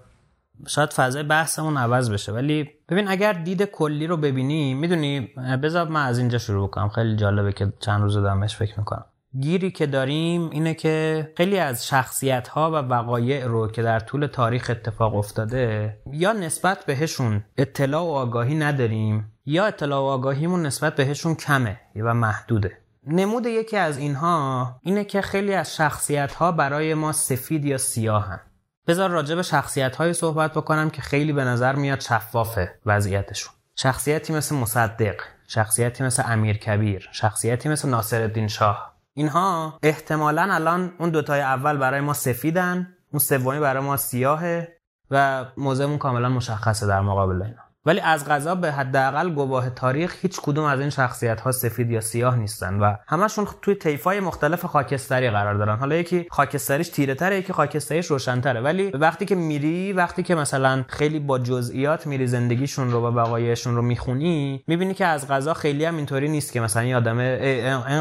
شاید فضای بحثمون عوض بشه. ولی ببین اگر دید کلی رو ببینی می‌دونی بذار من از اینجا شروع کنم خیلی جالبه که چند روز دارمش فکر می‌کنم. گیری که داریم اینه که خیلی از شخصیت ها و وقایع رو که در طول تاریخ اتفاق افتاده یا نسبت بهشون اطلاع و آگاهی نداریم یا اطلاع و آگاهیمون نسبت بهشون کمه و محدوده. نمود یکی از اینها اینه که خیلی از شخصیت ها برای ما سفید یا سیاهن. بذار راجع به شخصیت های صحبت بکنم که خیلی به نظر میاد شفافه وضعیتشون. شخصیتی مثل مصدق شخصیتی مثل امیر کبیر شخصیتی مثل ناصر الدین شاه. اینها احتمالا الان اون دوتای اول برای ما سفیدن اون سومی برای ما سیاهه و موضعمون کاملا مشخصه در مقابل اینا. ولی از غذا به حداقل گواه تاریخ هیچ کدوم از این شخصیت ها سفید یا سیاه نیستن و همشون توی های مختلف خاکستری قرار دارن. حالا یکی خاکستریش تیره تره یکی خاکستریش روشنتره. ولی وقتی که میری وقتی که مثلا خیلی با جزئیات میری زندگیشون رو و بقایشون رو می‌خونی می‌بینی که از غذا خیلی هم اینطوری نیست که مثلا یه آدم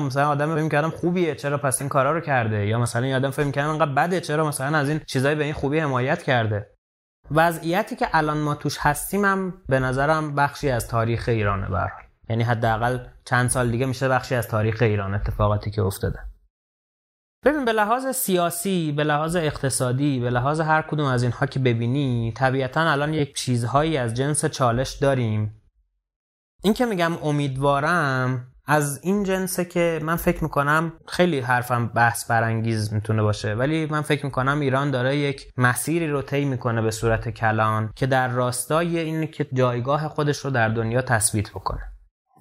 مثلا آدم فکر کردم خوبیه چرا پس این کارا رو کرده؟ یا مثلا یه آدم فکر کردم انقدر بده چرا مثلا از این چیزای به این خوبی حمایت کرده؟ وضعیتی که الان ما توش هستیم هم به نظرم بخشی از تاریخ ایرانه برحال یعنی حداقل چند سال دیگه میشه بخشی از تاریخ ایران اتفاقاتی که افتاده. ببین به لحاظ سیاسی به لحاظ اقتصادی به لحاظ هر کدوم از اینها که ببینی طبیعتا الان یک چیزهایی از جنس چالش داریم. این که میگم امیدوارم از این جنسه که من فکر می‌کنم خیلی حرفم بحث برانگیز می‌تونه باشه ولی من فکر می‌کنم ایران داره یک مسیری رو طی می‌کنه به صورت کلان که در راستای اینه که جایگاه خودش رو در دنیا تثبیت بکنه.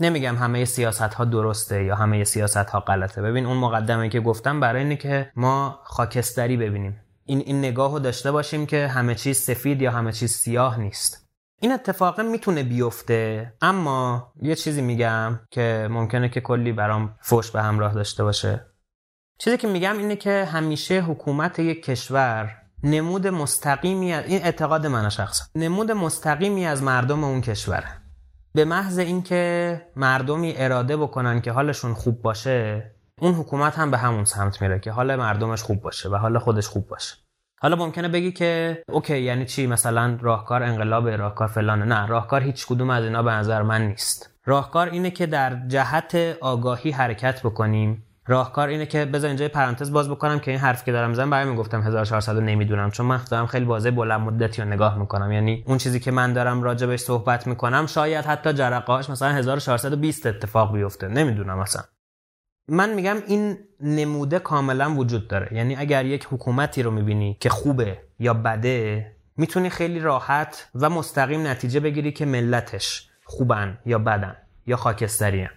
نمیگم همه سیاست ها درسته یا همه سیاست ها غلطه. ببین اون مقدمه که گفتم برای اینه که ما خاکستری ببینیم. این این نگاه رو داشته باشیم که همه چیز سفید یا همه چیز سیاه نیست. این اتفاق می‌تونه بیفته اما یه چیزی میگم که ممکنه که کلی برام فوش به همراه داشته باشه. چیزی که میگم اینه که همیشه حکومت یک کشور نمود مستقیمی از این اعتقاد من شخصا نمود مستقیمی از مردم اون کشوره. به محض اینکه مردمی اراده بکنن که حالشون خوب باشه اون حکومت هم به همون سمت میره که حال مردمش خوب باشه و حال خودش خوب باشه. حالا ممکنه بگی که اوکی یعنی چی؟ مثلا راهکار انقلاب راهکار فلانه نه راهکار هیچ کدوم از اینا به نظر من نیست. راهکار اینه که در جهت آگاهی حرکت بکنیم. راهکار اینه که بذار اینجا پرانتز باز بکنم که این حرف که دارم می‌زنم برای گفتم 1400 نمی‌دونم. چون من دارم خیلی واضح بلند مدتی رو نگاه می‌کنم. یعنی اون چیزی که من دارم راجبش صحبت می‌کنم شاید حتی جرقه‌اش مثلا 1420 اتفاق بیفته. نمی‌دونم مثلا من میگم این نموده کاملا وجود داره. یعنی اگر یک حکومتی رو می‌بینی که خوبه یا بده می‌تونی خیلی راحت و مستقیم نتیجه بگیری که ملتش خوبن یا بدن یا خاکسترین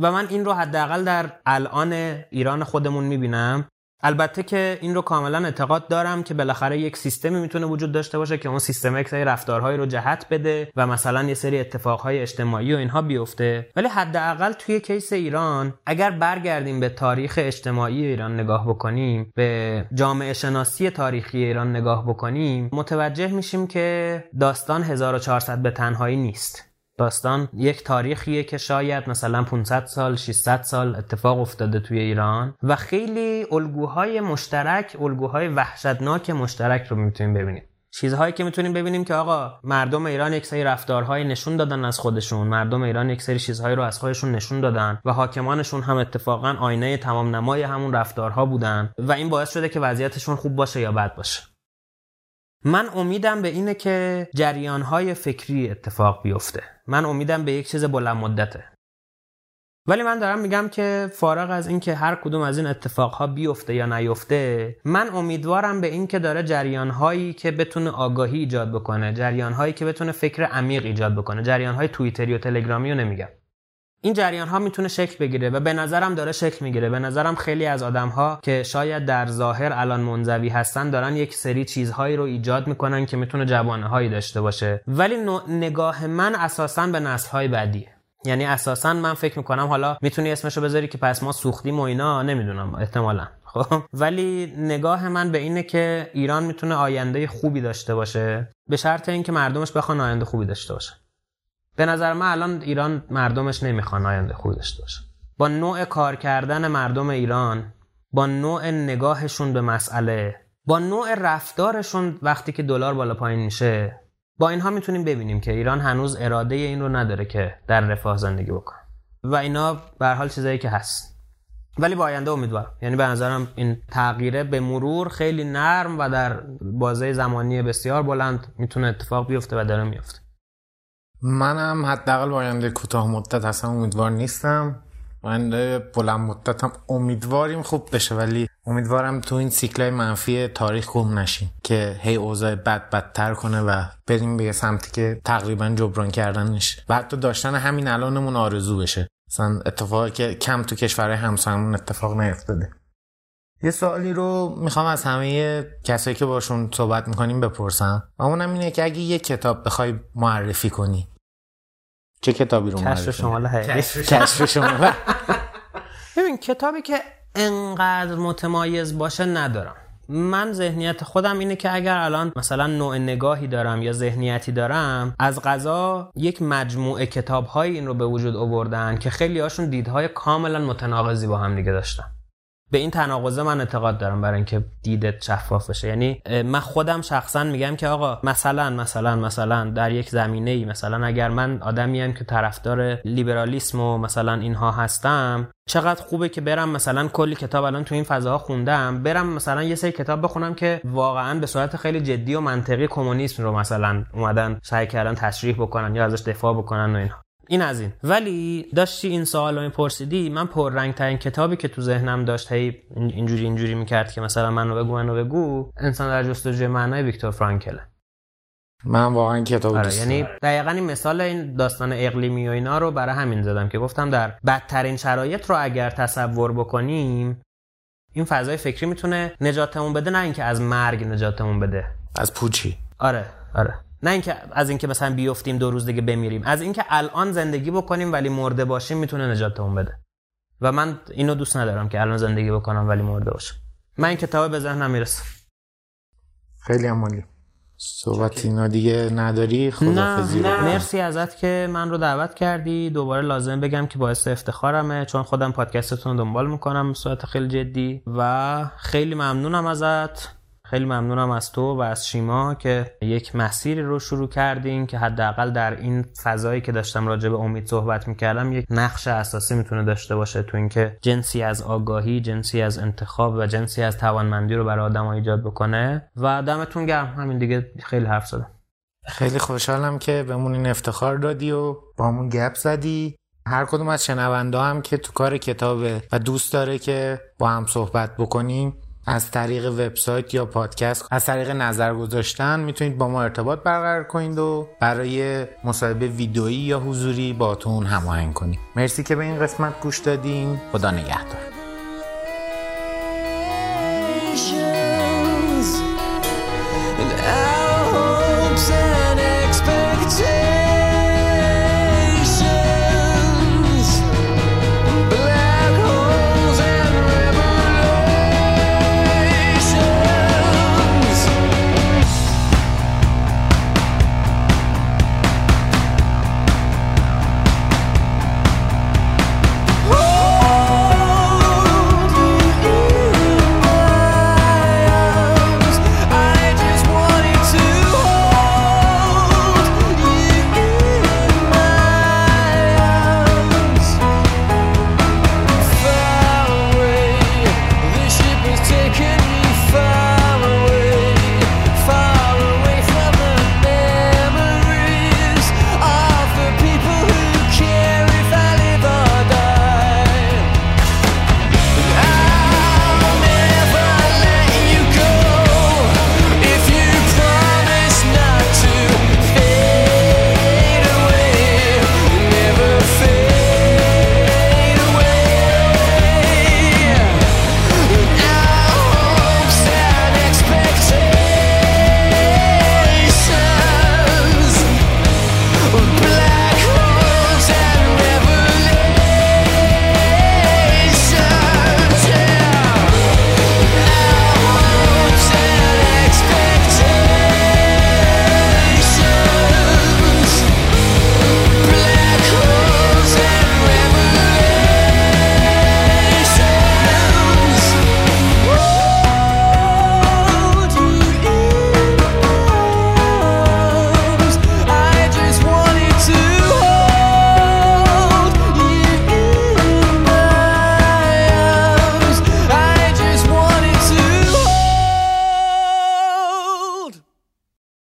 و من این رو حداقل در الان ایران خودمون می‌بینم. البته که این رو کاملا اعتقاد دارم که بالاخره یک سیستمی می‌تونه وجود داشته باشه که اون سیستم یک سری رفتارهایی رو جهت بده و مثلا یه سری اتفاقهای اجتماعی و اینها بیفته. ولی حداقل توی کیس ایران اگر برگردیم به تاریخ اجتماعی ایران نگاه بکنیم به جامعه شناسی تاریخی ایران نگاه بکنیم متوجه میشیم که داستان 1400 به تنهایی نیست. داستان یک تاریخیه که شاید مثلا 500 سال 600 سال اتفاق افتاده توی ایران و خیلی الگوهای مشترک الگوهای وحشتناک مشترک رو می‌تونیم ببینیم. چیزهایی که می‌تونیم ببینیم که آقا مردم ایران یک سری رفتارهای نشون دادن از خودشون مردم ایران یک سری چیزهایی رو از خودشون نشون دادن و حاکمانشون هم اتفاقا آینه تمام نمای همون رفتارها بودن و این باعث شده که وضعیتشون خوب باشه یا بد باشه. من امیدم به اینه که جریانهای فکری اتفاق بیفته. من امیدم به یک چیز بلند مدته. ولی من دارم میگم که فارغ از اینکه هر کدوم از این اتفاقها بیفته یا نیفته من امیدوارم به اینکه داره جریانهایی که بتونه آگاهی ایجاد بکنه جریانهایی که بتونه فکر عمیق ایجاد بکنه جریانهای توییتری و تلگرامی رو نمیگم. این جریان ها می‌تونه شکل بگیره و به نظرم داره شکل می‌گیره. به نظرم خیلی از آدم ها که شاید در ظاهر الان منزوی هستن دارن یک سری چیزهایی رو ایجاد می‌کنن که می‌تونه جوانه هایی داشته باشه. ولی نگاه من اساسا به نسل های بعدیه یعنی اساسا من فکر می‌کنم حالا می‌تونی اسمشو بذاری که پس ما سوختیم و اینا نمی‌دونم احتمالا. خب؟ ولی نگاه من به اینه که ایران می‌تونه آینده خوبی داشته باشه به شرط اینکه مردمش بخوان آینده خوبی داشته باشه به نظر من الان ایران مردمش نمی‌خوان آینده خوبی داشته باشه. با نوع کار کردن مردم ایران با نوع نگاهشون به مسئله با نوع رفتارشون وقتی که دلار بالا پایین میشه با اینها می‌تونیم ببینیم که ایران هنوز اراده این رو نداره که در رفاه زندگی بکنه. و اینا به حال چیزایی که هست. ولی با آینده امیدوارم. یعنی به نظرم این تغییره به مرور خیلی نرم و در بازه زمانی بسیار بلند می‌تونه اتفاق بیفته و داره میفته. منم حداقل با آینده کوتاه مدت اصلا امیدوار نیستم. من بلند مدتم امیدواریم خوب بشه ولی امیدوارم تو این سیکلای منفی تاریخ گم نشیم که هی اوضاع بد بدتر کنه و بریم به سمتی که تقریبا جبران کردن نشه. و حتی داشتن همین الانمون آرزو بشه. مثلا اتفاقی که کم تو کشورهای همسایمون اتفاق نیفتاده. یه سوالی رو می‌خوام از همه کسایی که باشون صحبت می‌کنیم بپرسم. و اونم اینه که اگه یه کتاب بخوای معرفی کنی چه کتابی رو کشف شمال کشف شمال. ببین کتابی که انقدر متمایز باشه ندارم. من ذهنیت خودم اینه که اگر الان مثلا نوع نگاهی دارم یا ذهنیتی دارم از غذا یک مجموعه کتاب این رو به وجود آوردن که خیلی هاشون دیدهای کاملا متناقضی با هم دیگه داشتن. به این تناقضه من اعتقاد دارم برای اینکه دیدت شفاف بشه. یعنی من خودم شخصا میگم که آقا مثلا مثلا مثلا در یک زمینه ای مثلا اگر من آدمی که طرفدار لیبرالیسم و مثلا اینها هستم چقدر خوبه که برم مثلا کلی کتاب الان تو این فضاها خوندم برم مثلا یه سری کتاب بخونم که واقعا به صورت خیلی جدی و منطقی کمونیسم رو مثلا اومدن سعی کردن تشریح بکنن یا ازش دفاع بکنن و اینها. این از این. ولی داشتی این سوال رو پرسیدی من پررنگ ترین کتابی که تو ذهنم داشت هی اینجوری اینجوری می‌کرد که مثلا منو بگو منو بگو انسان در جستجوی معنای ویکتور فرانکل من واقعا کتاب آره یعنی دقیقا این مثال این داستان اقلیمی و اینا رو برای همین زدم که گفتم در بدترین شرایط رو اگر تصور بکنیم این فضای فکری می‌تونه نجاتمون بده نه اینکه از مرگ نجاتمون بده. از پوچی. آره آره. نه اینکه از اینکه مثلا بیفتیم دو روز دیگه بمیریم از اینکه الان زندگی بکنیم ولی مرده باشیم می‌تونه نجاتمون بده. و من اینو دوست ندارم که الان زندگی بکنم ولی مرده باشم. من این کتاب به ذهنم می‌رسه. خیلی عمالی. صحبت اینا دیگه نداری؟ خدافزی نه, نه. مرسی ازت که من رو دعوت کردی. دوباره لازم بگم که باعث افتخارمه چون خودم پادکستتون رو دنبال می‌کنم به صورت خیلی جدی. و خیلی ممنونم ازت. خیلی ممنونم از تو و از شیما که یک مسیری رو شروع کردین که حداقل در این فضایی که داشتم راجع به امید صحبت می‌کردم یک نقش اساسی می‌تونه داشته باشه تو اینکه جنسی از آگاهی جنسی از انتخاب و جنسی از توانمندی رو برای آدم ایجاد بکنه. و دمتون گرم. همین دیگه خیلی حرف زدم. خیلی خوشحالم که بهمون این افتخار دادی و با همون گپ زدی. هر کدوم از شنونده هم که تو کار کتابه و دوست داره که با هم صحبت بکنیم از طریق وبسایت یا پادکست از طریق نظر گذاشتن می‌تونید با ما ارتباط برقرار کنید و برای مصاحبه ویدئویی یا حضوری باتون هماهنگ کنید. مرسی که به این قسمت گوش دادین. خدا نگهدار.